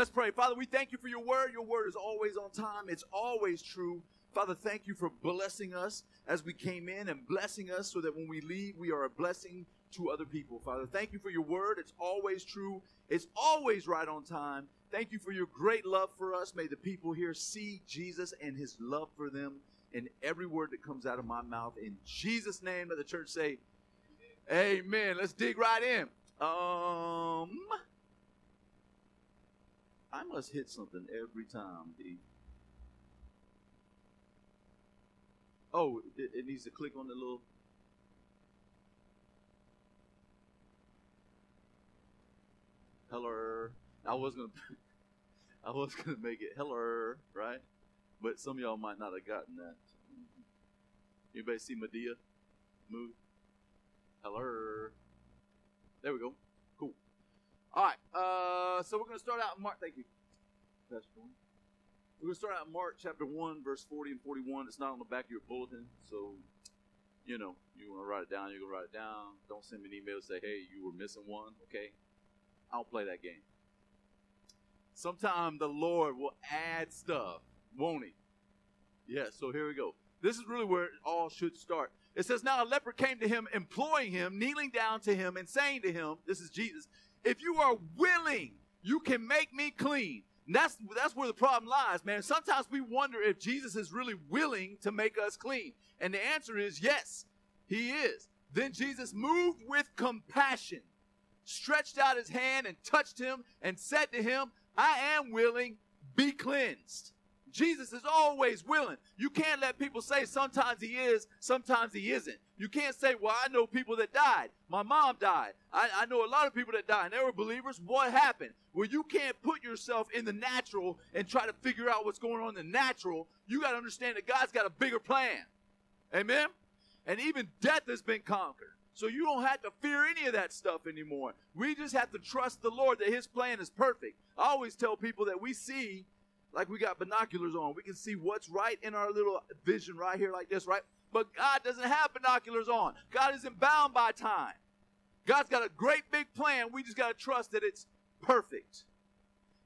Let's pray. Father, we thank you for your word. Your word is always on time, it's always true. Father, thank you for blessing us as we came in and blessing us so that when we leave, we are a blessing to other people. Father, thank you for your word. It's always true, it's always right on time. Thank you for your great love for us. May the people here see Jesus and his love for them in every word that comes out of my mouth. In Jesus' name, let the church say, Amen. Let's dig right in. Um, I must hit something every time, D. Oh, it, it needs to click on the little. Hello. I was gonna, I was gonna make it hello, right? But some of y'all might not have gotten that. Mm-hmm. Anybody see Madea move? Hello. There we go. All right. Uh, so we're gonna start out in Mark. Thank you, Pastor. Jordan. We're gonna start out in Mark chapter one, verse forty and forty-one. It's not on the back of your bulletin, so you know you want to write it down. You're gonna write it down. Don't send me an email say, "Hey, you were missing one." Okay. I don't play that game. Sometime the Lord will add stuff, won't He? Yeah. So here we go. This is really where it all should start. It says, Now a leper came to him, imploring him, kneeling down to him, and saying to him, This is Jesus, if you are willing, you can make me clean. And that's that's where the problem lies, man. Sometimes we wonder if Jesus is really willing to make us clean. And the answer is yes, he is. Then Jesus moved with compassion, stretched out his hand and touched him and said to him, I am willing, be cleansed. Jesus is always willing. You can't let people say sometimes he is, sometimes he isn't. You can't say, well, I know people that died. My mom died. I, I know a lot of people that died, and they were believers. What happened? Well, you can't put yourself in the natural and try to figure out what's going on in the natural. You got to understand that God's got a bigger plan. Amen? And even death has been conquered. So you don't have to fear any of that stuff anymore. We just have to trust the Lord that his plan is perfect. I always tell people that we see like we got binoculars on. We can see what's right in our little vision right here, like this, right? But God doesn't have binoculars on. God isn't bound by time. God's got a great big plan. We just got to trust that it's perfect.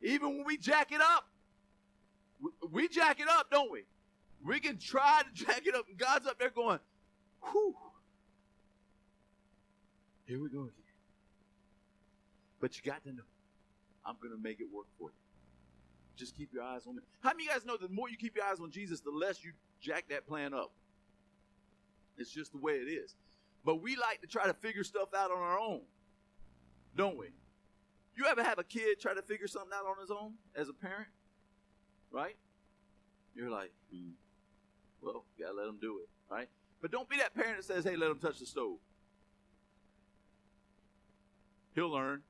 Even when we jack it up, we jack it up, don't we? We can try to jack it up, and God's up there going, whew. Here we go again. But you got to know, I'm going to make it work for you. Just keep your eyes on me. How many of you guys know the more you keep your eyes on Jesus, the less you jack that plan up? It's just the way it is. But we like to try to figure stuff out on our own, don't we? You ever have a kid try to figure something out on his own as a parent? Right? You're like, hmm, well, you gotta let him do it, right? But don't be that parent that says, hey, let him touch the stove. He'll learn.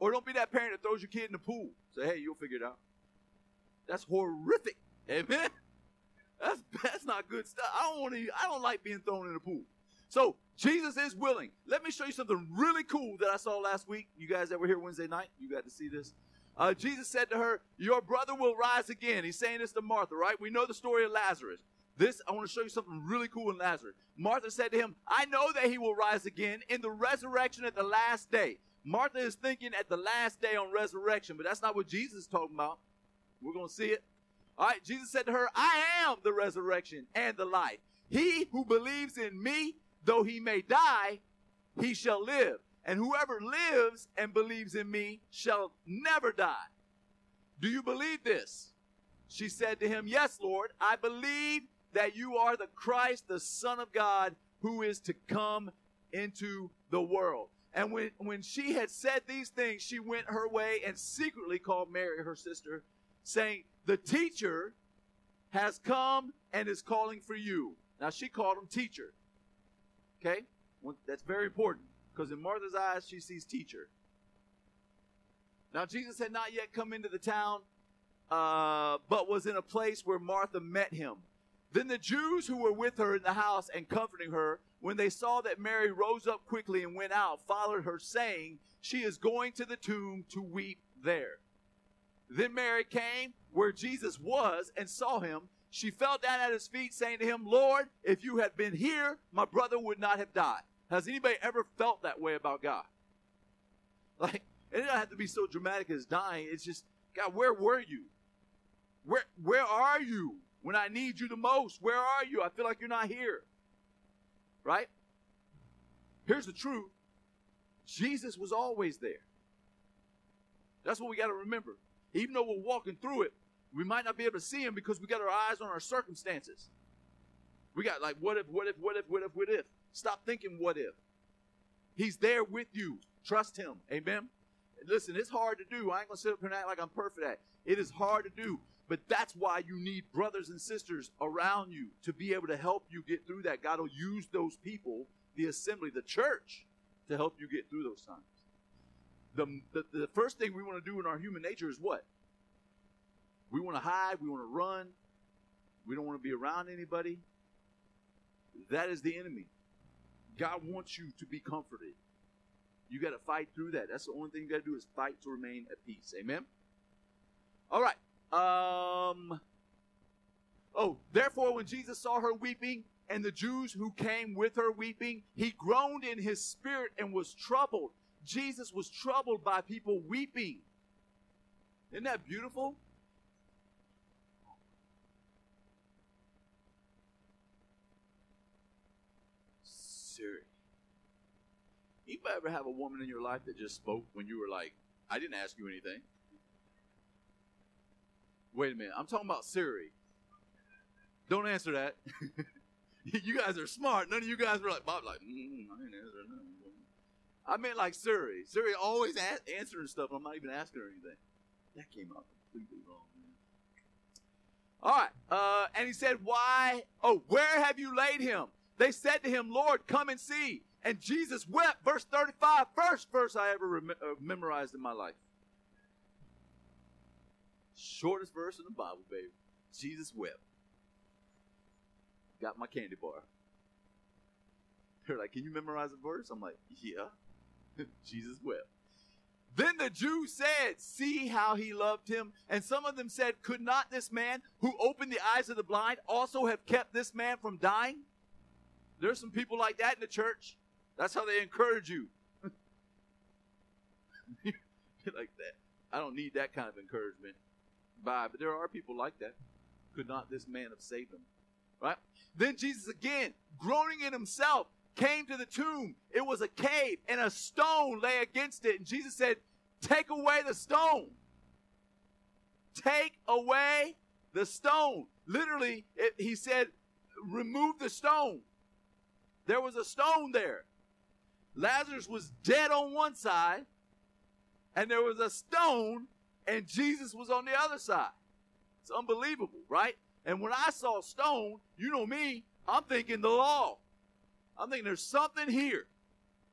Or don't be that parent that throws your kid in the pool. Say, hey, you'll figure it out. That's horrific. Amen. That's that's not good stuff. I don't want to. I don't like being thrown in the pool. So Jesus is willing. Let me show you something really cool that I saw last week. You guys that were here Wednesday night, you got to see this. Uh, Jesus said to her, "Your brother will rise again." He's saying this to Martha, right? We know the story of Lazarus. This I want to show you something really cool in Lazarus. Martha said to him, "I know that he will rise again in the resurrection at the last day." Martha is thinking at the last day on resurrection, but that's not what Jesus is talking about. We're going to see it. All right, Jesus said to her, I am the resurrection and the life. He who believes in me, though he may die, he shall live. And whoever lives and believes in me shall never die. Do you believe this? She said to him, Yes, Lord, I believe that you are the Christ, the Son of God, who is to come into the world. And when, when she had said these things, she went her way and secretly called Mary, her sister, saying, The teacher has come and is calling for you. Now, she called him teacher. Okay? That's very important because in Martha's eyes, she sees teacher. Now, Jesus had not yet come into the town, uh, but was in a place where Martha met him. Then the Jews who were with her in the house and comforting her when they saw that Mary rose up quickly and went out, followed her, saying, She is going to the tomb to weep there. Then Mary came where Jesus was and saw him. She fell down at his feet, saying to him, Lord, if you had been here, my brother would not have died. Has anybody ever felt that way about God? Like, it doesn't have to be so dramatic as dying. It's just, God, where were you? Where where are you when I need you the most? Where are you? I feel like you're not here. Right? Here's the truth. Jesus was always there. That's what we got to remember. Even though we're walking through it, we might not be able to see him because we got our eyes on our circumstances. We got like, what if, what if, what if, what if, what if? Stop thinking what if. He's there with you. Trust him. Amen. Listen, it's hard to do. I ain't gonna sit up here and act like I'm perfect at. it. It is hard to do. But that's why you need brothers and sisters around you to be able to help you get through that. God will use those people, the assembly, the church, to help you get through those times. The, the, the first thing we want to do in our human nature is what? We want to hide, we want to run, we don't want to be around anybody. That is the enemy. God wants you to be comforted. You got to fight through that. That's the only thing you got to do is fight to remain at peace. Amen. All right. Um. Oh, therefore, when Jesus saw her weeping, and the Jews who came with her weeping, he groaned in his spirit and was troubled. Jesus was troubled by people weeping. Isn't that beautiful? Siri. You ever have a woman in your life that just spoke when you were like, I didn't ask you anything? Wait a minute. I'm talking about Siri. Don't answer that. you guys are smart. None of you guys were like, Bob, like, mm, I didn't answer nothing. I meant like Siri. Siri always a- answering stuff. I'm not even asking her anything. That came out completely wrong, man. All right. Uh, and he said, Why? Oh, where have you laid him? They said to him, Lord, come and see. And Jesus wept. Verse 35, first verse I ever rem- uh, memorized in my life. Shortest verse in the Bible, baby. Jesus wept. Got my candy bar. They're like, Can you memorize a verse? I'm like, Yeah. Jesus wept. Then the Jews said, See how he loved him. And some of them said, Could not this man who opened the eyes of the blind also have kept this man from dying? There's some people like that in the church. That's how they encourage you. like that. I don't need that kind of encouragement. Bye. But there are people like that. Could not this man have saved him? Right? Then Jesus again, groaning in himself, came to the tomb. It was a cave, and a stone lay against it. And Jesus said, Take away the stone. Take away the stone. Literally, it, he said, Remove the stone. There was a stone there. Lazarus was dead on one side, and there was a stone, and Jesus was on the other side. It's unbelievable, right? And when I saw stone, you know me, I'm thinking the law. I'm thinking there's something here.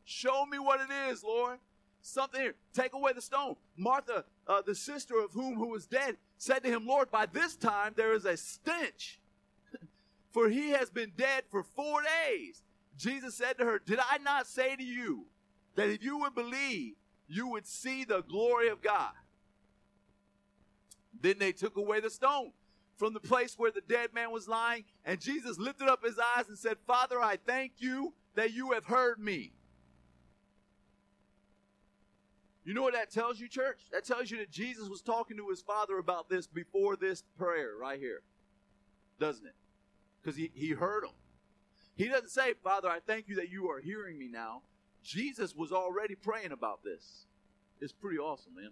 Show me what it is, Lord. Something here. Take away the stone. Martha, uh, the sister of whom who was dead, said to him, Lord, by this time there is a stench, for he has been dead for four days. Jesus said to her, Did I not say to you that if you would believe, you would see the glory of God? Then they took away the stone from the place where the dead man was lying. And Jesus lifted up his eyes and said, Father, I thank you that you have heard me. You know what that tells you, church? That tells you that Jesus was talking to his Father about this before this prayer right here, doesn't it? Because he, he heard him. He doesn't say, Father, I thank you that you are hearing me now. Jesus was already praying about this. It's pretty awesome, man.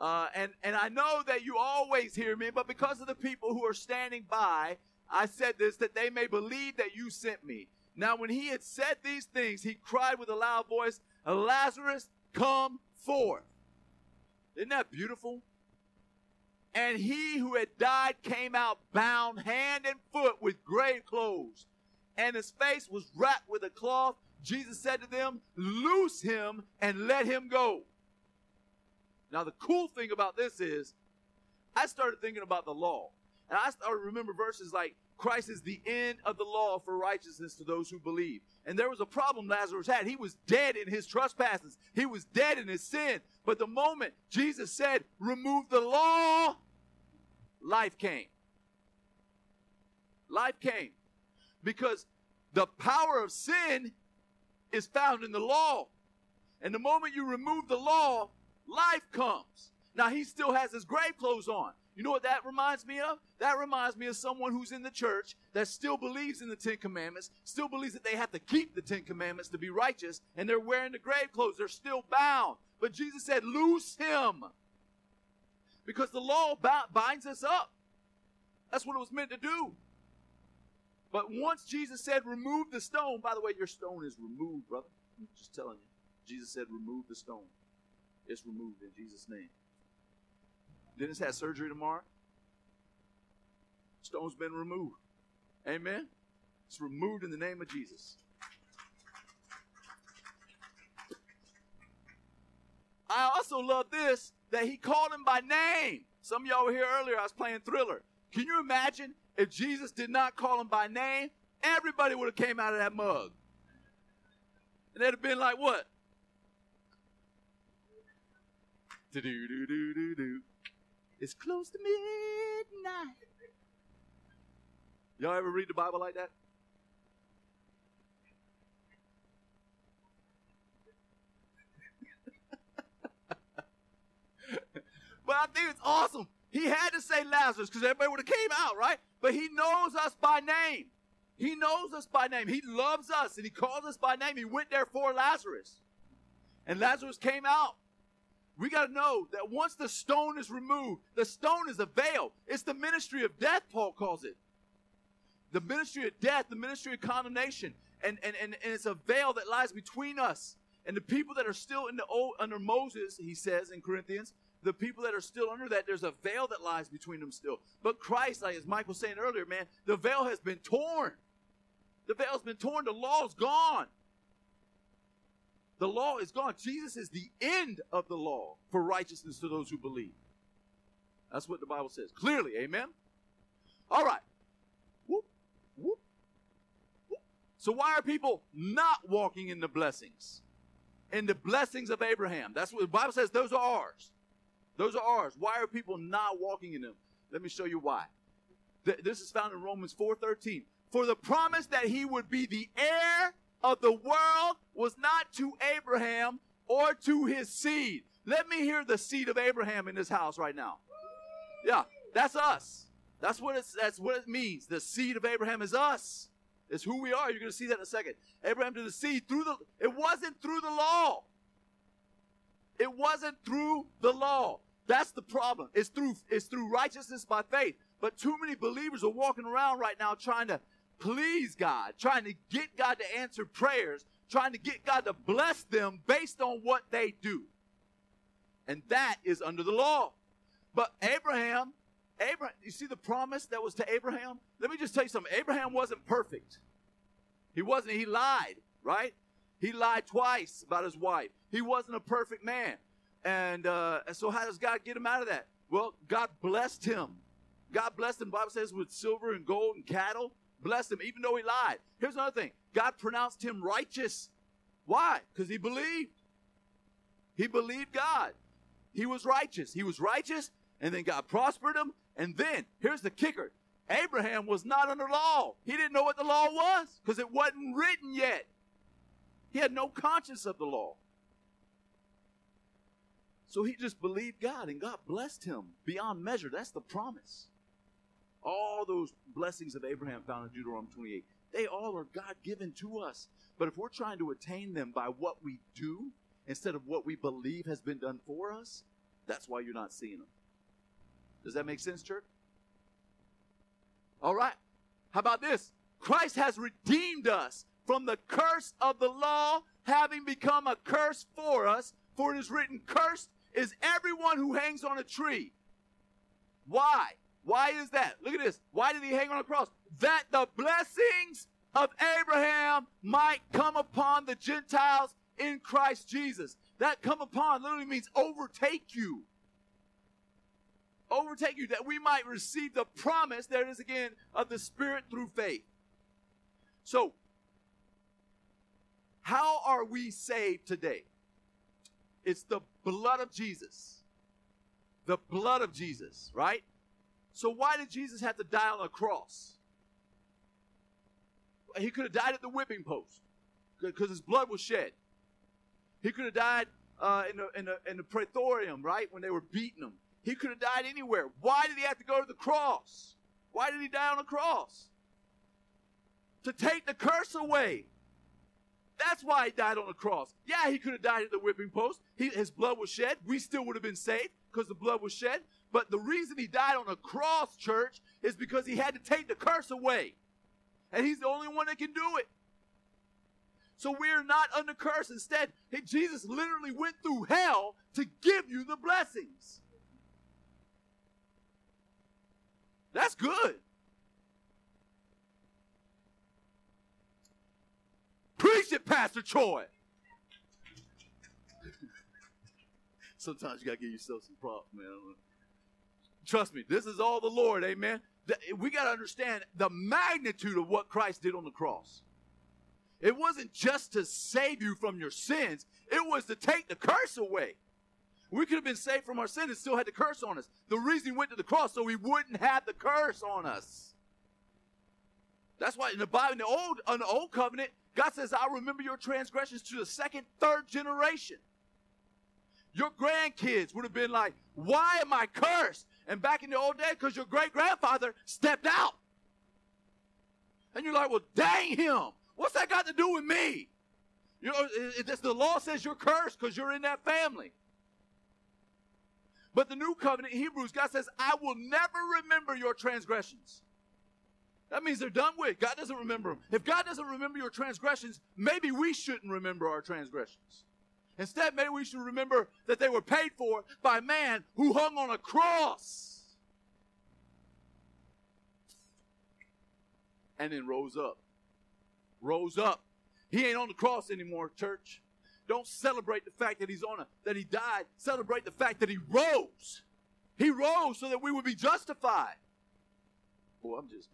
Uh, and, and I know that you always hear me, but because of the people who are standing by, I said this that they may believe that you sent me. Now, when he had said these things, he cried with a loud voice, Lazarus, come forth. Isn't that beautiful? And he who had died came out bound hand and foot with grave clothes, and his face was wrapped with a cloth. Jesus said to them, Loose him and let him go. Now, the cool thing about this is, I started thinking about the law. And I started to remember verses like, Christ is the end of the law for righteousness to those who believe. And there was a problem Lazarus had. He was dead in his trespasses, he was dead in his sin. But the moment Jesus said, Remove the law, life came. Life came. Because the power of sin is found in the law. And the moment you remove the law, life comes. Now he still has his grave clothes on. You know what that reminds me of? That reminds me of someone who's in the church that still believes in the Ten Commandments, still believes that they have to keep the Ten Commandments to be righteous, and they're wearing the grave clothes. They're still bound. But Jesus said, Loose him. Because the law binds us up. That's what it was meant to do. But once Jesus said, Remove the stone, by the way, your stone is removed, brother. I'm just telling you. Jesus said, Remove the stone. It's removed in Jesus' name. Dennis has surgery tomorrow. Stone's been removed. Amen. It's removed in the name of Jesus. I also love this that he called him by name. Some of y'all were here earlier. I was playing Thriller. Can you imagine if Jesus did not call him by name? Everybody would have came out of that mug. And they'd have been like, what? It's close to midnight. Y'all ever read the Bible like that? but I think it's awesome. He had to say Lazarus because everybody would have came out, right? But he knows us by name. He knows us by name. He loves us and he calls us by name. He went there for Lazarus. And Lazarus came out. We got to know that once the stone is removed, the stone is a veil. It's the ministry of death, Paul calls it. The ministry of death, the ministry of condemnation. And, and, and, and it's a veil that lies between us and the people that are still in the old, under Moses, he says in Corinthians, the people that are still under that, there's a veil that lies between them still. But Christ, like as Mike was saying earlier, man, the veil has been torn. The veil's been torn. The law's gone. The law is gone. Jesus is the end of the law for righteousness to those who believe. That's what the Bible says. Clearly, amen? All right. Whoop, whoop, whoop. So, why are people not walking in the blessings? In the blessings of Abraham. That's what the Bible says, those are ours. Those are ours. Why are people not walking in them? Let me show you why. This is found in Romans 4:13. For the promise that he would be the heir of the world was not to Abraham or to his seed. Let me hear the seed of Abraham in this house right now. Yeah, that's us. That's what it's that's what it means. The seed of Abraham is us. It's who we are. You're to see that in a second. Abraham to the seed through the it wasn't through the law. It wasn't through the law. That's the problem. It's through it's through righteousness by faith. But too many believers are walking around right now trying to please God, trying to get God to answer prayers, trying to get God to bless them based on what they do. And that is under the law. But Abraham, Abraham, you see the promise that was to Abraham? Let me just tell you something. Abraham wasn't perfect. He wasn't, he lied, right? He lied twice about his wife. He wasn't a perfect man. And, uh, and so how does God get him out of that? Well, God blessed him. God blessed him, Bible says, with silver and gold and cattle blessed him, even though he lied. Here's another thing God pronounced him righteous. Why? Because he believed. He believed God. He was righteous. He was righteous, and then God prospered him. And then, here's the kicker Abraham was not under law. He didn't know what the law was because it wasn't written yet. He had no conscience of the law. So he just believed God, and God blessed him beyond measure. That's the promise. All those blessings of Abraham found in Deuteronomy 28, they all are God given to us. But if we're trying to attain them by what we do instead of what we believe has been done for us, that's why you're not seeing them. Does that make sense, church? All right. How about this? Christ has redeemed us from the curse of the law, having become a curse for us. For it is written, Cursed is everyone who hangs on a tree. Why? Why is that? Look at this. Why did he hang on a cross? That the blessings of Abraham might come upon the Gentiles in Christ Jesus. That come upon literally means overtake you. Overtake you, that we might receive the promise, there it is again, of the Spirit through faith. So, how are we saved today? It's the blood of Jesus. The blood of Jesus, right? So why did Jesus have to die on a cross? He could have died at the whipping post because his blood was shed. He could have died uh, in, the, in, the, in the praetorium, right? When they were beating him. He could have died anywhere. Why did he have to go to the cross? Why did he die on the cross? To take the curse away. That's why he died on the cross. Yeah, he could have died at the whipping post. He, his blood was shed. We still would have been saved because the blood was shed. But the reason he died on a cross, church, is because he had to take the curse away. And he's the only one that can do it. So we're not under curse. Instead, Jesus literally went through hell to give you the blessings. That's good. Preach it, Pastor Troy. Sometimes you got to give yourself some props, man. Trust me, this is all the Lord, amen. We got to understand the magnitude of what Christ did on the cross. It wasn't just to save you from your sins, it was to take the curse away. We could have been saved from our sin and still had the curse on us. The reason he went to the cross so we wouldn't have the curse on us. That's why in the Bible, in the old, in the old covenant, God says, I'll remember your transgressions to the second, third generation. Your grandkids would have been like, Why am I cursed? And back in the old days, because your great grandfather stepped out. And you're like, Well, dang him. What's that got to do with me? You know, it, it, the law says you're cursed because you're in that family. But the new covenant Hebrews, God says, I will never remember your transgressions. That means they're done with. God doesn't remember them. If God doesn't remember your transgressions, maybe we shouldn't remember our transgressions. Instead, maybe we should remember that they were paid for by a man who hung on a cross and then rose up. Rose up. He ain't on the cross anymore, church. Don't celebrate the fact that he's on a that he died. Celebrate the fact that he rose. He rose so that we would be justified. Boy, I'm just.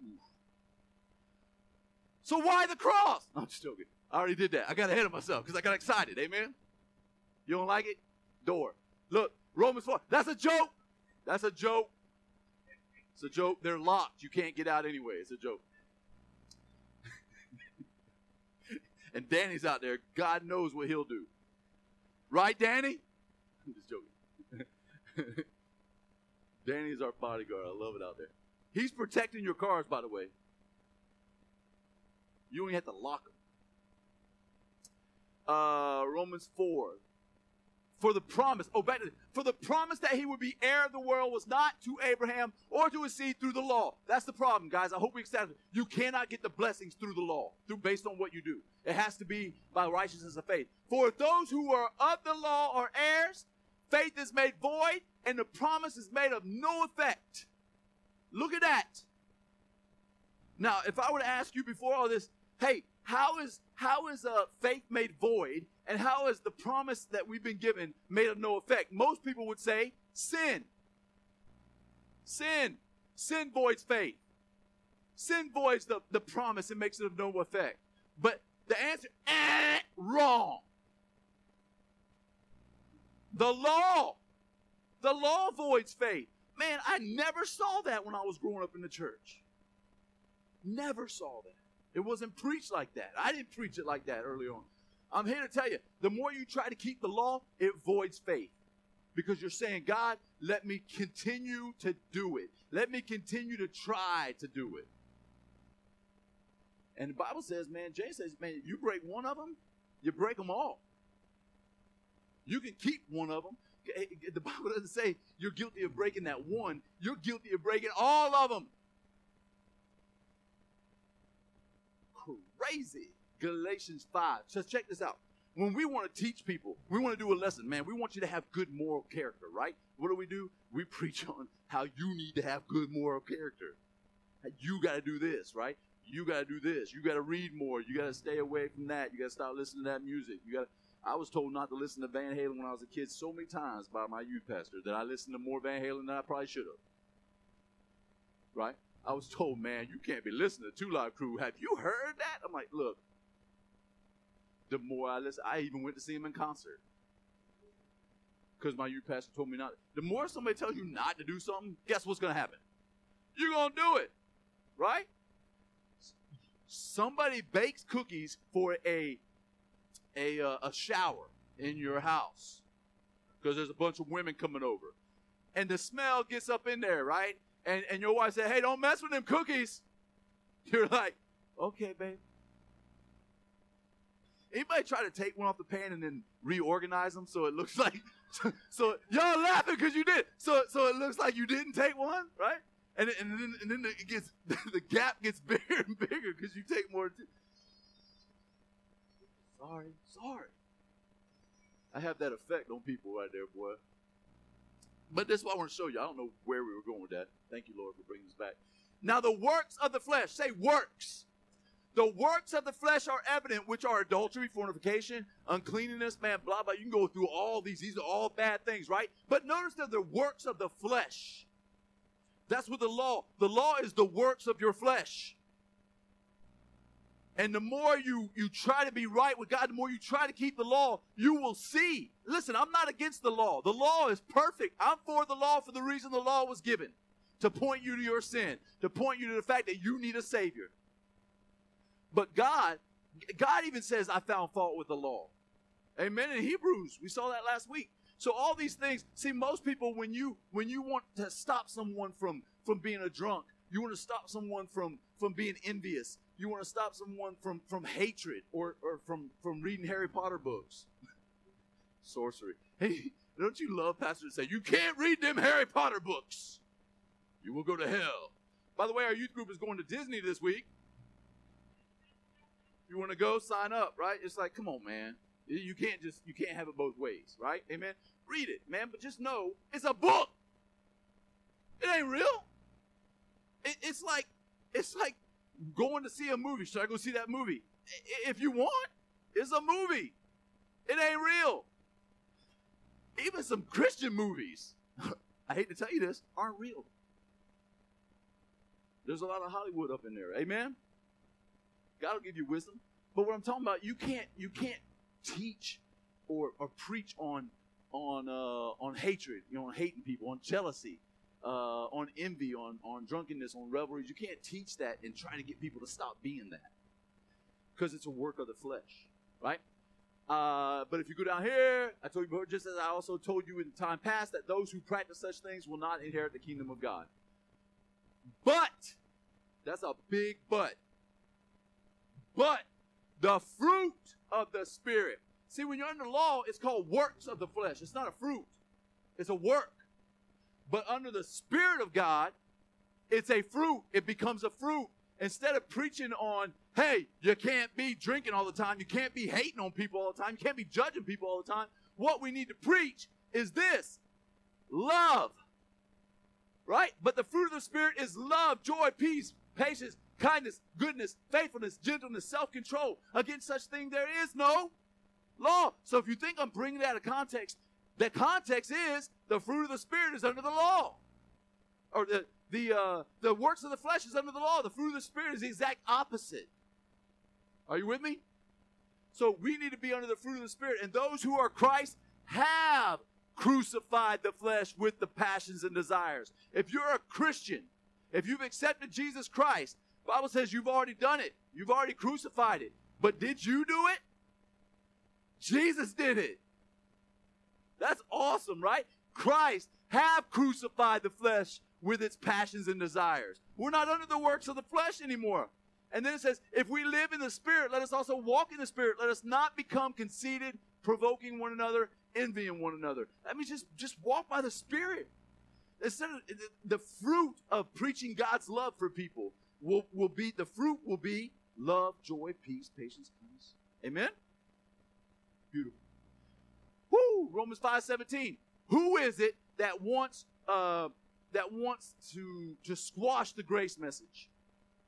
So why the cross? I'm just joking. I already did that. I got ahead of myself because I got excited. Amen. You don't like it? Door. Look, Romans 4. That's a joke. That's a joke. It's a joke. They're locked. You can't get out anyway. It's a joke. and Danny's out there. God knows what he'll do. Right, Danny? I'm just joking. Danny's our bodyguard. I love it out there. He's protecting your cars, by the way. You only have to lock them. Uh, Romans 4. For the promise, oh, for the promise that he would be heir of the world was not to Abraham or to his seed through the law. That's the problem, guys. I hope we accept it. You cannot get the blessings through the law, through based on what you do. It has to be by righteousness of faith. For those who are of the law are heirs, faith is made void, and the promise is made of no effect. Look at that. Now, if I were to ask you before all this, hey, how is how is uh, faith made void, and how is the promise that we've been given made of no effect? Most people would say sin. Sin. Sin voids faith. Sin voids the, the promise and makes it of no effect. But the answer, eh, wrong. The law. The law voids faith. Man, I never saw that when I was growing up in the church. Never saw that. It wasn't preached like that. I didn't preach it like that early on. I'm here to tell you the more you try to keep the law, it voids faith. Because you're saying, God, let me continue to do it. Let me continue to try to do it. And the Bible says, man, James says, man, you break one of them, you break them all. You can keep one of them. The Bible doesn't say you're guilty of breaking that one, you're guilty of breaking all of them. crazy. Galatians 5. So check this out. When we want to teach people, we want to do a lesson, man, we want you to have good moral character, right? What do we do? We preach on how you need to have good moral character. You got to do this, right? You got to do this. You got to read more. You got to stay away from that. You got to stop listening to that music. You got to I was told not to listen to Van Halen when I was a kid so many times by my youth pastor that I listened to more Van Halen than I probably should have. Right? I was told, man, you can't be listening to Two Live Crew. Have you heard that? I'm like, look, the more I listen, I even went to see him in concert. Because my youth pastor told me not. The more somebody tells you not to do something, guess what's going to happen? You're going to do it. Right? Somebody bakes cookies for a, a, uh, a shower in your house. because there's a bunch of women coming over. And the smell gets up in there, right? And, and your wife said, hey, don't mess with them cookies. You're like, okay, babe. Anybody try to take one off the pan and then reorganize them so it looks like so, y'all laughing because you did so so it looks like you didn't take one right and, and then and then it gets the gap gets bigger and bigger because you take more. T- sorry, sorry. I have that effect on people right there, boy. But this is what I want to show you. I don't know where we were going with that. Thank you, Lord, for bringing us back. Now, the works of the flesh, say works. The works of the flesh are evident, which are adultery, fornication, uncleanness, man, blah, blah. You can go through all these. These are all bad things, right? But notice that the works of the flesh. That's what the law, the law is the works of your flesh. And the more you, you try to be right with God, the more you try to keep the law, you will see. Listen, I'm not against the law. The law is perfect. I'm for the law for the reason the law was given to point you to your sin, to point you to the fact that you need a Savior. But God, God even says, I found fault with the law. Amen. In Hebrews, we saw that last week. So all these things, see, most people when you when you want to stop someone from from being a drunk, you want to stop someone from from being envious, you want to stop someone from from hatred or or from from reading Harry Potter books, sorcery. Hey, don't you love pastors say you can't read them Harry Potter books? You will go to hell. By the way, our youth group is going to Disney this week. You want to go? Sign up, right? It's like, come on, man. You can't just you can't have it both ways, right? Amen. Read it, man, but just know it's a book. It ain't real. It, it's like it's like going to see a movie. Should I go see that movie? If you want, it's a movie. It ain't real. Even some Christian movies, I hate to tell you this, aren't real. There's a lot of Hollywood up in there. Amen. God will give you wisdom. But what I'm talking about, you can't you can't teach or, or preach on on uh, on hatred, you know, on hating people, on jealousy, uh, on envy, on on drunkenness, on revelries. You can't teach that and try to get people to stop being that because it's a work of the flesh, right? Uh, but if you go down here, I told you, just as I also told you in time past, that those who practice such things will not inherit the kingdom of God. But that's a big but. But the fruit of the Spirit. See, when you're under the law, it's called works of the flesh. It's not a fruit, it's a work. But under the Spirit of God, it's a fruit. It becomes a fruit. Instead of preaching on, hey, you can't be drinking all the time, you can't be hating on people all the time, you can't be judging people all the time, what we need to preach is this love. Right? But the fruit of the Spirit is love, joy, peace, patience, kindness, goodness, faithfulness, gentleness, self control. Against such thing there is no law. So if you think I'm bringing it out of context, the context is the fruit of the Spirit is under the law. Or the, the, uh, the works of the flesh is under the law. The fruit of the Spirit is the exact opposite. Are you with me? So we need to be under the fruit of the Spirit. And those who are Christ have crucified the flesh with the passions and desires. If you're a Christian, if you've accepted Jesus Christ, Bible says you've already done it. You've already crucified it. But did you do it? Jesus did it. That's awesome, right? Christ have crucified the flesh with its passions and desires. We're not under the works of the flesh anymore. And then it says, if we live in the Spirit, let us also walk in the Spirit. Let us not become conceited, provoking one another, envying one another. That means just, just walk by the Spirit. Instead of the fruit of preaching God's love for people will, will be, the fruit will be love, joy, peace, patience, kindness. Amen? Beautiful. Woo! Romans 5 17. Who is it that wants uh, that wants to to squash the grace message?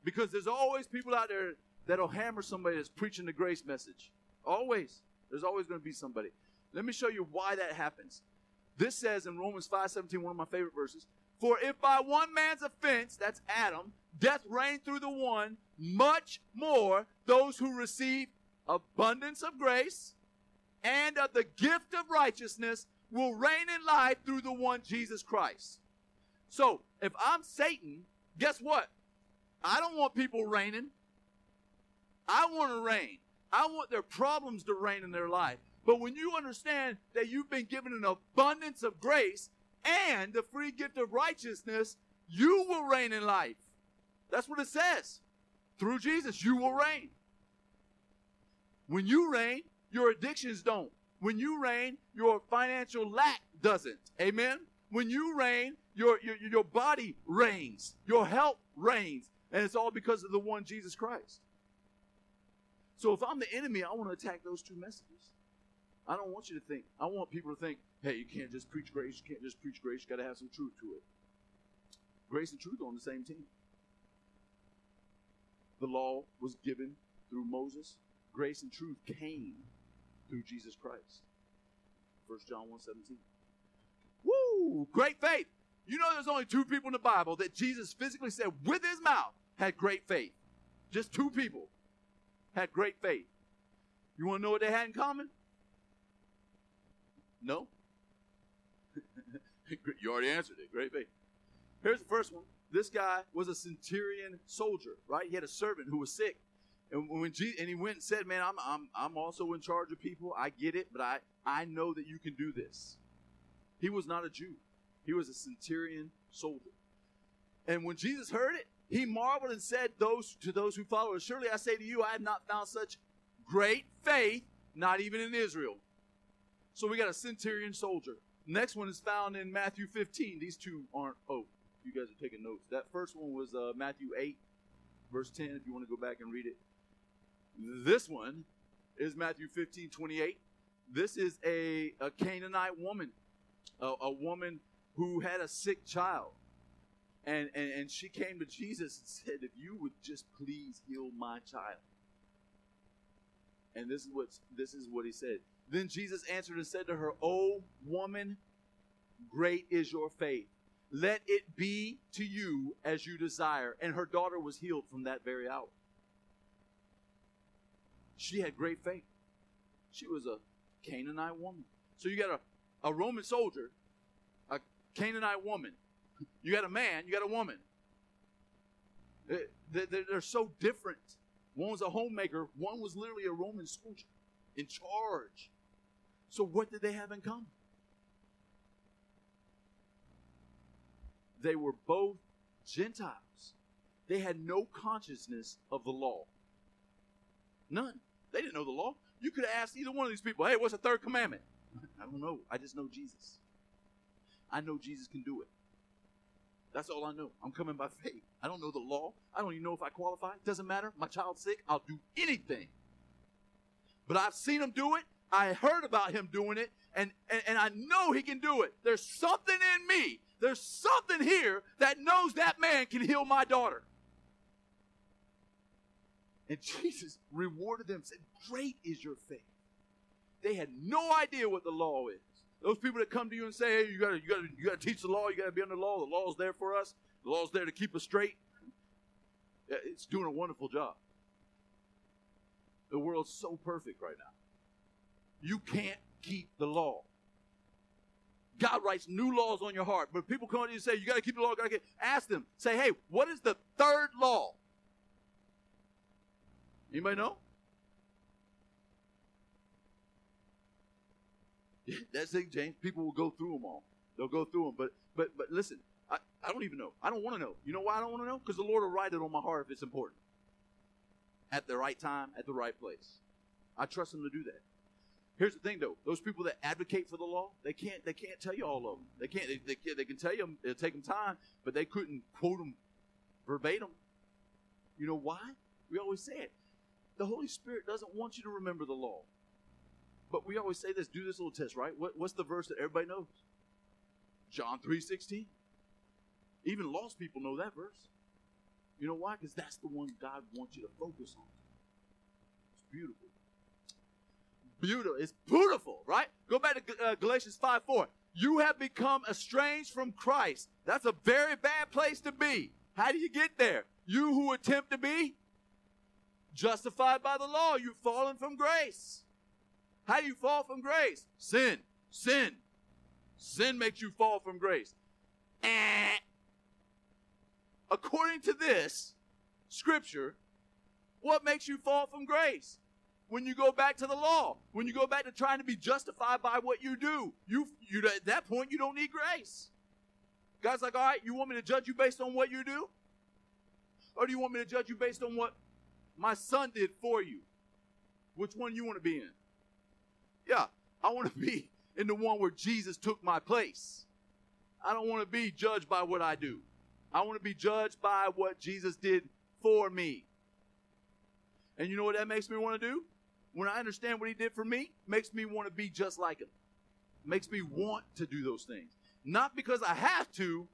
Because there's always people out there that'll hammer somebody that's preaching the grace message. Always. There's always going to be somebody. Let me show you why that happens. This says in Romans 5 17, one of my favorite verses, For if by one man's offense, that's Adam, death reigned through the one, much more those who receive abundance of grace and of the gift of righteousness will reign in life through the one Jesus Christ. So, if I'm Satan, guess what? I don't want people reigning. I want to reign. I want their problems to reign in their life. But when you understand that you've been given an abundance of grace and the free gift of righteousness, you will reign in life. That's what it says. Through Jesus, you will reign. When you reign, your addictions don't. When you reign, your financial lack doesn't. Amen? When you reign, your, your, your body reigns. Your health reigns. And it's all because of the one Jesus Christ. So if I'm the enemy, I want to attack those two messages. I don't want you to think. I want people to think, hey, you can't just preach grace. You can't just preach grace. You got to have some truth to it. Grace and truth are on the same team. The law was given through Moses. Grace and truth came through Jesus Christ. 1 John 1 17. Woo! Great faith. You know there's only two people in the Bible that Jesus physically said with his mouth had great faith. Just two people had great faith. You want to know what they had in common? No? you already answered it. Great faith. Here's the first one. This guy was a centurion soldier, right? He had a servant who was sick. And when Jesus, and he went and said, "Man, I'm I'm I'm also in charge of people. I get it, but I I know that you can do this." He was not a Jew. He was a centurion soldier. And when Jesus heard it, he marveled and said those to those who followed, Surely I say to you, I have not found such great faith, not even in Israel. So we got a centurion soldier. Next one is found in Matthew 15. These two aren't, oh, you guys are taking notes. That first one was uh, Matthew 8, verse 10, if you want to go back and read it. This one is Matthew 15, 28. This is a, a Canaanite woman, a, a woman who had a sick child. And, and, and she came to Jesus and said, If you would just please heal my child. And this is what this is what he said. Then Jesus answered and said to her, O woman, great is your faith. Let it be to you as you desire. And her daughter was healed from that very hour. She had great faith. She was a Canaanite woman. So you got a, a Roman soldier, a Canaanite woman. You got a man, you got a woman. Uh, they're so different. One was a homemaker, one was literally a Roman soldier in charge. So, what did they have in common? They were both Gentiles. They had no consciousness of the law. None. They didn't know the law. You could have asked either one of these people, hey, what's the third commandment? I don't know. I just know Jesus. I know Jesus can do it. That's all I know. I'm coming by faith. I don't know the law. I don't even know if I qualify. Doesn't matter. My child's sick. I'll do anything. But I've seen him do it. I heard about him doing it, and, and, and I know he can do it. There's something in me. There's something here that knows that man can heal my daughter. And Jesus rewarded them, said, Great is your faith. They had no idea what the law is. Those people that come to you and say, Hey, you gotta, you gotta, you gotta teach the law, you gotta be under the law, the law's there for us, the law's there to keep us straight. It's doing a wonderful job. The world's so perfect right now. You can't keep the law. God writes new laws on your heart. But people come to you and say, You got to keep the law. Gotta keep. Ask them. Say, Hey, what is the third law? Anybody know? That's it, James. People will go through them all. They'll go through them. But but but listen, I, I don't even know. I don't want to know. You know why I don't want to know? Because the Lord will write it on my heart if it's important. At the right time, at the right place. I trust Him to do that. Here's the thing, though: those people that advocate for the law, they can't they can't tell you all of them. They can't. They, they, they can tell you it'll take them time, but they couldn't quote them verbatim. You know why? We always say it. The Holy Spirit doesn't want you to remember the law. But we always say this: do this little test, right? What, what's the verse that everybody knows? John three sixteen. Even lost people know that verse. You know why? Because that's the one God wants you to focus on. It's beautiful beautiful. It's beautiful, right? Go back to uh, Galatians 5 4. You have become estranged from Christ. That's a very bad place to be. How do you get there? You who attempt to be justified by the law, you've fallen from grace. How do you fall from grace? Sin. Sin. Sin makes you fall from grace. Eh. According to this scripture, what makes you fall from grace? When you go back to the law, when you go back to trying to be justified by what you do. You, you at that point you don't need grace. God's like, all right, you want me to judge you based on what you do, or do you want me to judge you based on what my son did for you? Which one do you want to be in? Yeah, I want to be in the one where Jesus took my place. I don't want to be judged by what I do. I want to be judged by what Jesus did for me. And you know what that makes me want to do? When I understand what he did for me, makes me want to be just like him. Makes me want to do those things. Not because I have to,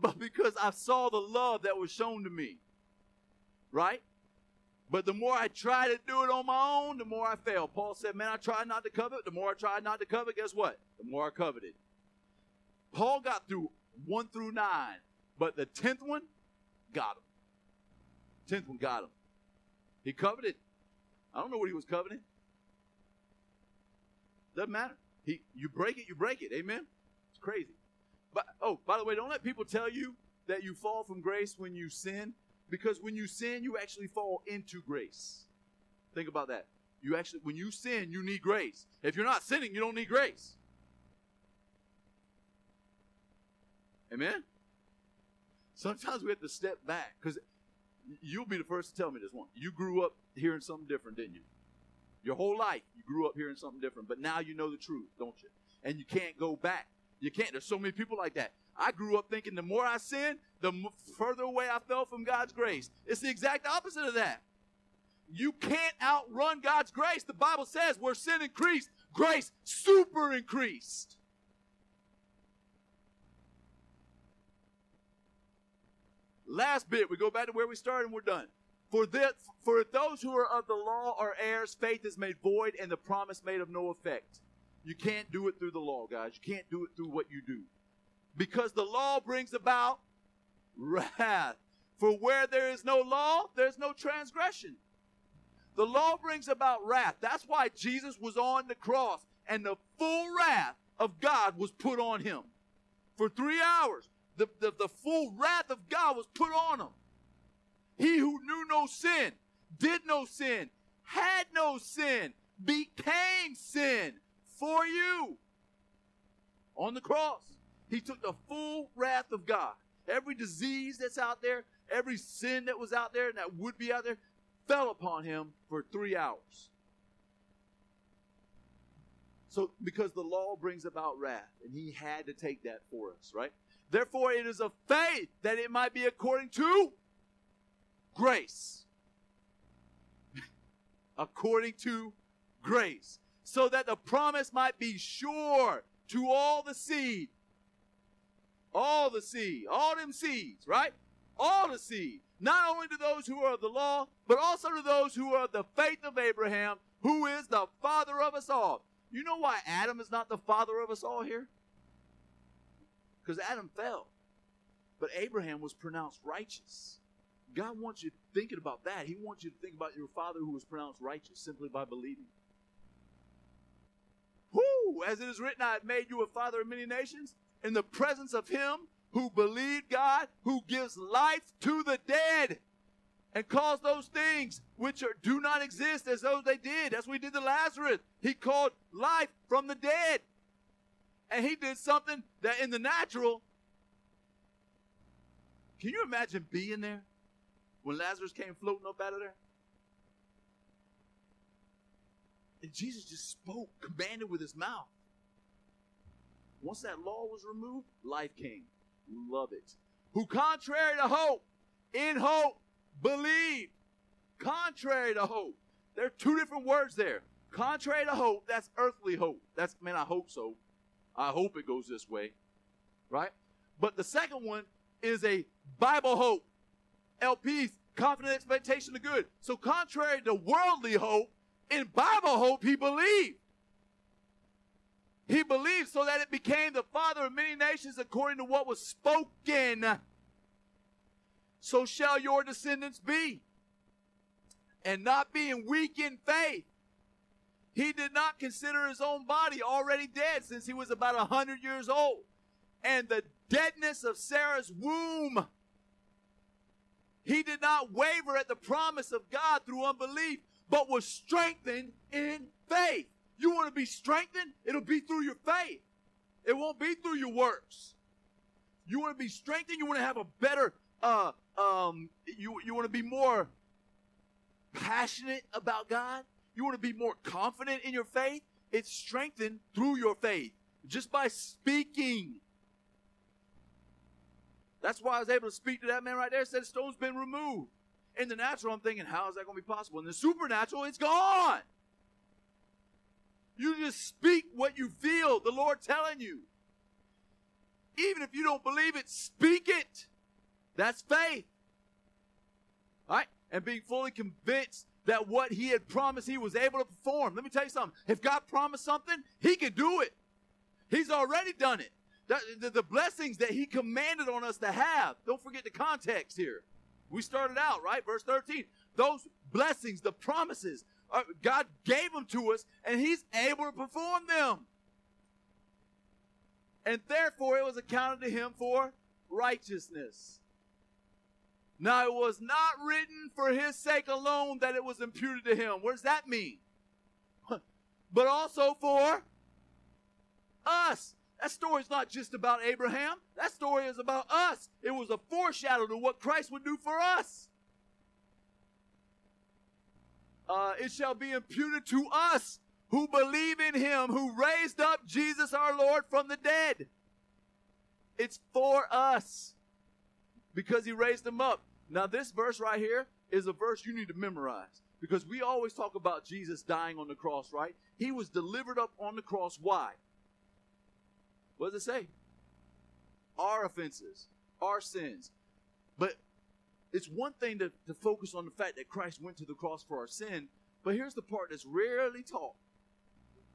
but because I saw the love that was shown to me. Right? But the more I try to do it on my own, the more I fail. Paul said, Man, I tried not to covet. The more I tried not to covet, guess what? The more I coveted. Paul got through one through nine, but the tenth one got him. Tenth one got him. He coveted. I don't know what he was coveting. Doesn't matter. He, you break it, you break it. Amen. It's crazy. But oh, by the way, don't let people tell you that you fall from grace when you sin, because when you sin, you actually fall into grace. Think about that. You actually, when you sin, you need grace. If you're not sinning, you don't need grace. Amen. Sometimes we have to step back because you'll be the first to tell me this one. You grew up hearing something different, didn't you? Your whole life, you grew up hearing something different, but now you know the truth, don't you? And you can't go back. You can't. There's so many people like that. I grew up thinking the more I sin, the further away I fell from God's grace. It's the exact opposite of that. You can't outrun God's grace. The Bible says where sin increased, grace super increased. Last bit, we go back to where we started and we're done. For, this, for those who are of the law are heirs, faith is made void and the promise made of no effect. You can't do it through the law, guys. You can't do it through what you do. Because the law brings about wrath. For where there is no law, there's no transgression. The law brings about wrath. That's why Jesus was on the cross and the full wrath of God was put on him. For three hours, the, the, the full wrath of God was put on him. He who knew no sin, did no sin, had no sin, became sin for you on the cross. He took the full wrath of God. Every disease that's out there, every sin that was out there and that would be out there, fell upon him for three hours. So, because the law brings about wrath, and he had to take that for us, right? Therefore, it is of faith that it might be according to grace. according to grace. So that the promise might be sure to all the seed. All the seed. All them seeds, right? All the seed. Not only to those who are of the law, but also to those who are of the faith of Abraham, who is the father of us all. You know why Adam is not the father of us all here? Because Adam fell. But Abraham was pronounced righteous. God wants you thinking about that. He wants you to think about your father who was pronounced righteous simply by believing. Who, As it is written, I have made you a father of many nations in the presence of him who believed God, who gives life to the dead and calls those things which are, do not exist as though they did. as we did to Lazarus. He called life from the dead and he did something that in the natural, can you imagine being there when Lazarus came floating up out of there? And Jesus just spoke, commanded with his mouth. Once that law was removed, life came. Love it. Who, contrary to hope, in hope, believe. Contrary to hope. There are two different words there. Contrary to hope, that's earthly hope. That's, man, I hope so. I hope it goes this way, right? But the second one is a Bible hope. Elpis confident expectation of good. So contrary to worldly hope, in Bible hope, he believed. He believed so that it became the father of many nations according to what was spoken. So shall your descendants be. And not being weak in faith, he did not consider his own body already dead since he was about a hundred years old. And the deadness of Sarah's womb. He did not waver at the promise of God through unbelief, but was strengthened in faith. You want to be strengthened? It'll be through your faith. It won't be through your works. You want to be strengthened. You want to have a better. Uh, um, you you want to be more passionate about God. You want to be more confident in your faith. It's strengthened through your faith, just by speaking. That's why I was able to speak to that man right there. Said stone's been removed. In the natural, I'm thinking, how is that going to be possible? In the supernatural, it's gone. You just speak what you feel, the Lord telling you. Even if you don't believe it, speak it. That's faith. All right? And being fully convinced that what he had promised he was able to perform. Let me tell you something. If God promised something, he can do it. He's already done it. The, the, the, blessings that he commanded on us to have. Don't forget the context here. We started out, right? Verse 13. Those blessings, the promises, uh, God gave them to us, and he's able to perform them. And therefore, it was accounted to him for righteousness. Now, it was not written for his sake alone that it was imputed to him. What does that mean? but also for us. That story is not just about Abraham. That story is about us. It was a foreshadow to what Christ would do for us. Uh, it shall be imputed to us who believe in him who raised up Jesus our Lord from the dead. It's for us because he raised him up. Now, this verse right here is a verse you need to memorize because we always talk about Jesus dying on the cross, right? He was delivered up on the cross. Why? What does it say? Our offenses, our sins. But it's one thing to, to focus on the fact that Christ went to the cross for our sin, but here's the part that's rarely taught.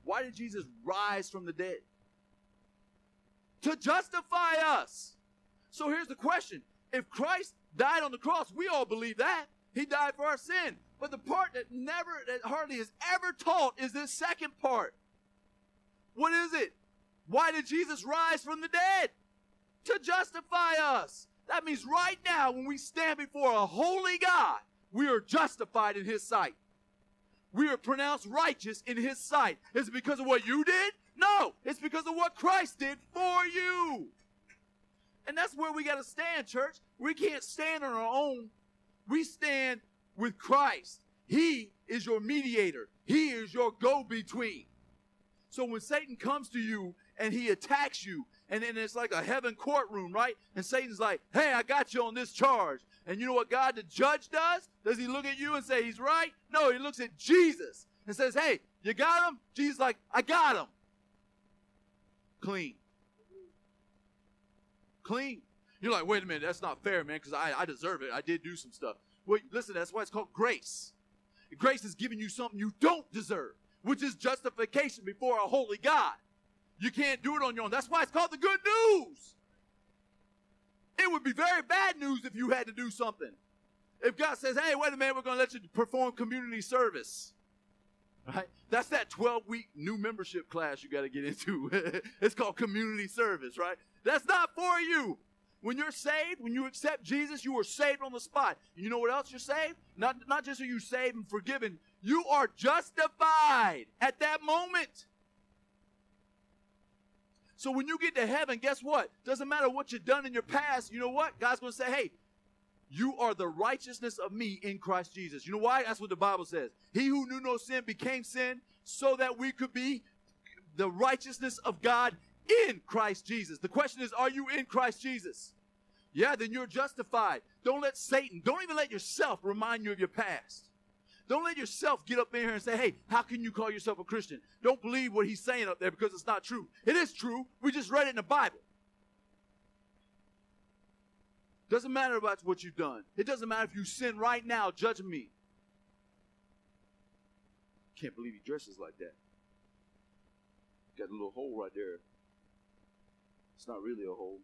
Why did Jesus rise from the dead? To justify us. So here's the question. If Christ died on the cross, we all believe that. He died for our sin. But the part that never, that hardly is ever taught is this second part. What is it? Why did Jesus rise from the dead? To justify us. That means right now, when we stand before a holy God, we are justified in His sight. We are pronounced righteous in His sight. Is it because of what you did? No, it's because of what Christ did for you. And that's where we got to stand, church. We can't stand on our own. We stand with Christ. He is your mediator, He is your go between. So when Satan comes to you and he attacks you. And then it's like a heaven courtroom, right? And Satan's like, hey, I got you on this charge. And you know what God the judge does? Does he look at you and say he's right? No, he looks at Jesus and says, hey, you got him? Jesus like, I got him. Clean. Clean. You're like, wait a minute, that's not fair, man, because I, I deserve it. I did do some stuff. Well, listen, that's why it's called grace. Grace is giving you something you don't deserve, which is justification before a holy God. You can't do it on your own. That's why it's called the good news. It would be very bad news if you had to do something. If God says, hey, wait a minute, we're going to let you perform community service. Right? That's that 12 week new membership class you got to get into. it's called community service, right? That's not for you. When you're saved, when you accept Jesus, you are saved on the spot. You know what else you're saved? Not, not just are you saved and forgiven, you are justified at that moment. So when you get to heaven, guess what? Doesn't matter what you've done in your past. You know what? God's going to say, hey, you are the righteousness of me in Christ Jesus. You know why? That's what the Bible says. He who knew no sin became sin so that we could be the righteousness of God in Christ Jesus. The question is, are you in Christ Jesus? Yeah, then you're justified. Don't let Satan, don't even let yourself remind you of your past. Don't let yourself get up in here and say, hey, how can you call yourself a Christian? Don't believe what he's saying up there because it's not true. It is true. We just read it in the Bible. Doesn't matter about what you've done. It doesn't matter if you sin right now judge me. Can't believe he dresses like that. Got a little hole right there. It's not really a hole.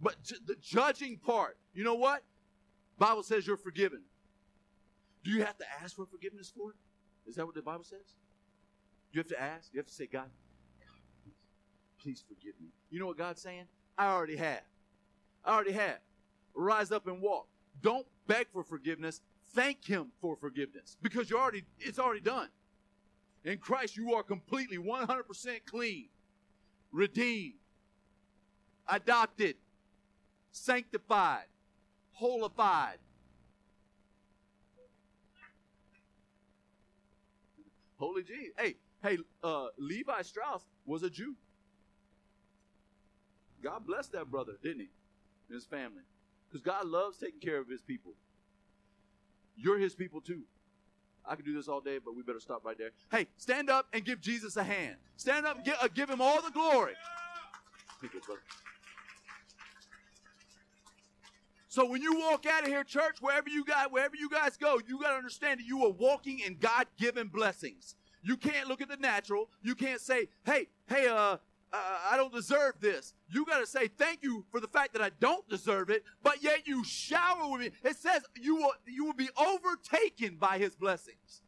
But the judging part, you know what? Bible says you're forgiven. Do you have to ask for forgiveness for it? Is that what the Bible says? You have to ask. You have to say, God, please, please forgive me. You know what God's saying? I already have. I already have. Rise up and walk. Don't beg for forgiveness. thank him for forgiveness because you already it's already done. In Christ you are completely 100% clean, redeemed, adopted, sanctified, holified. Holy Jesus. Hey, hey, uh, Levi Strauss was a Jew. God blessed that brother, didn't he? And his family. Because God loves taking care of his people. You're his people too. I could do this all day, but we better stop right there. Hey, stand up and give Jesus a hand. Stand up and give, uh, give him all the glory. Thank you, brother. So when you walk out of here, church, wherever you got, wherever you guys go, you got to understand that you are walking in God-given blessings. You can't look at the natural. You can't say, "Hey, hey, uh, uh, I don't deserve this. You got to say thank you for the fact that I don't deserve it, but yet you shower with me. It says you will, you will be overtaken by his blessings.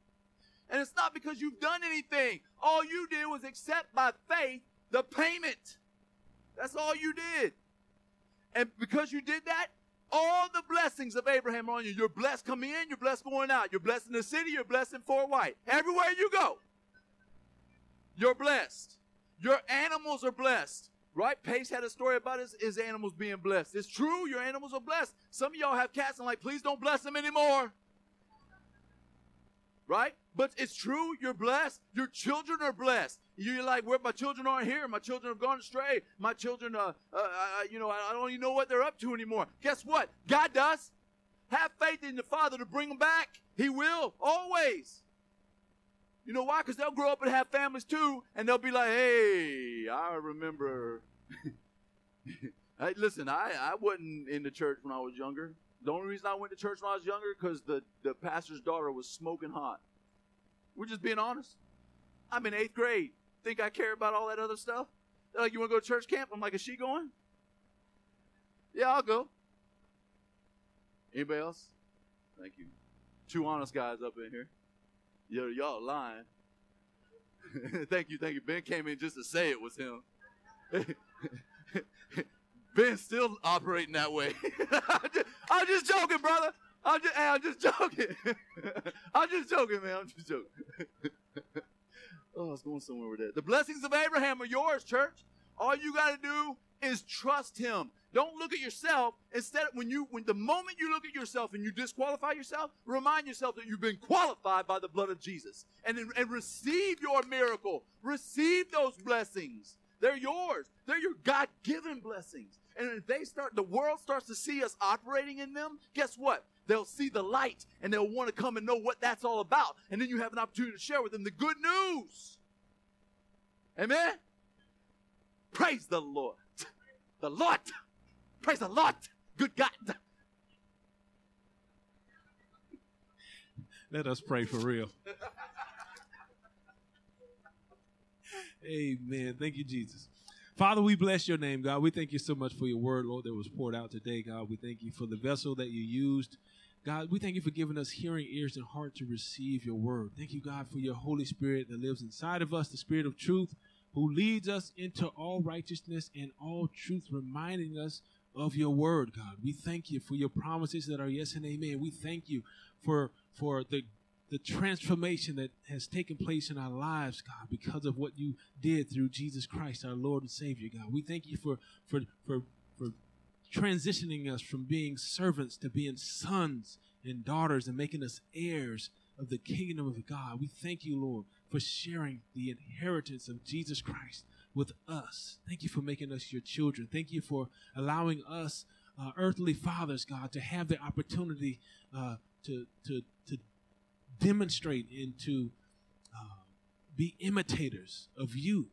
And it's not because you've done anything. All you did was accept by faith the payment. That's all you did. And because you did that, all the blessings of Abraham are on you. You're blessed coming in, you're blessed going out. You're blessed in the city, you're blessed in Fort White. Everywhere you go, you're blessed. Your animals are blessed. Right? Pace had a story about his, his animals being blessed. It's true, your animals are blessed. Some of y'all have cats and like, please don't bless them anymore. Right? But it's true, you're blessed. Your children are blessed. You're like, where my children aren't here. My children have gone astray. My children, uh, uh, you know, I don't even know what they're up to anymore. Guess what? God does. Have faith in the Father to bring them back. He will, always. You know why? Because they'll grow up and have families too, and they'll be like, hey, I remember. hey, listen, I, I wasn't in the church when I was younger. The only reason I went to church when I was younger because the, the pastor's daughter was smoking hot. We're just being honest. I'm in eighth grade. Think I care about all that other stuff? They're like, you want to go to church camp? I'm like, is she going? Yeah, I'll go. Anybody else? Thank you. Two honest guys up in here. Yo, y'all lying. thank you, thank you. Ben came in just to say it was him. Ben's still operating that way. I'm, just, I'm, just, joking, brother. I'm just, hey, I'm just joking. I'm just joking, man. I'm just joking. oh, it's going somewhere with that. The blessings of Abraham are yours, church. All you got to do is trust him. Don't look at yourself. Instead, when you, when the moment you look at yourself and you disqualify yourself, remind yourself that you've been qualified by the blood of Jesus, and and receive your miracle. Receive those blessings. They're yours. They're your God-given blessings. And if they start, the world starts to see us operating in them. Guess what? They'll see the light and they'll want to come and know what that's all about. And then you have an opportunity to share with them the good news. Amen. Praise the Lord. The Lord. Praise the Lord. Good God. Let us pray for real. Amen. Thank you, Jesus. Father, we bless your name, God. We thank you so much for your word, Lord, that was poured out today, God. We thank you for the vessel that you used. God, we thank you for giving us hearing ears and heart to receive your word. Thank you, God, for your Holy Spirit that lives inside of us, the Spirit of truth, who leads us into all righteousness and all truth, reminding us of your word, God. We thank you for your promises that are yes and amen. We thank you for for the the transformation that has taken place in our lives, God, because of what you did through Jesus Christ, our Lord and Savior, God. We thank you for for for for transitioning us from being servants to being sons and daughters and making us heirs of the kingdom of God. We thank you, Lord, for sharing the inheritance of Jesus Christ with us. Thank you for making us your children. Thank you for allowing us, uh, earthly fathers, God, to have the opportunity uh, to, to, to demonstrate and to uh, be imitators of you.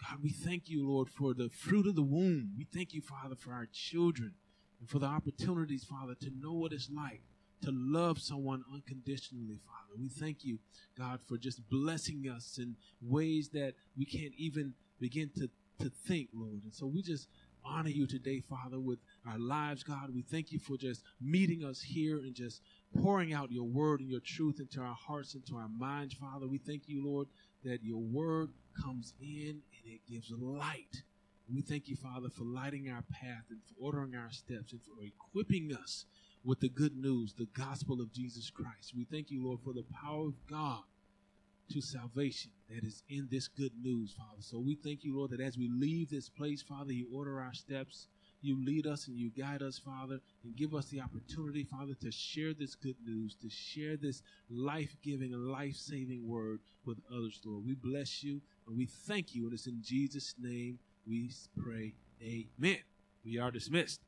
God, we thank you, Lord, for the fruit of the womb. We thank you, Father, for our children and for the opportunities, Father, to know what it's like to love someone unconditionally, Father. We thank you, God, for just blessing us in ways that we can't even begin to, to think, Lord. And so we just honor you today, Father, with our lives, God. We thank you for just meeting us here and just pouring out your word and your truth into our hearts, into our minds, Father. We thank you, Lord, that your word comes in and it gives light. we thank you, Father, for lighting our path and for ordering our steps and for equipping us with the good news, the gospel of Jesus Christ. We thank you, Lord, for the power of God to salvation that is in this good news, Father. So we thank you, Lord, that as we leave this place, Father, you order our steps. You lead us and you guide us, Father, and give us the opportunity, Father, to share this good news, to share this life giving life saving word with others, Lord. We bless you and we thank you. And it's in Jesus' name we pray. Amen. We are dismissed.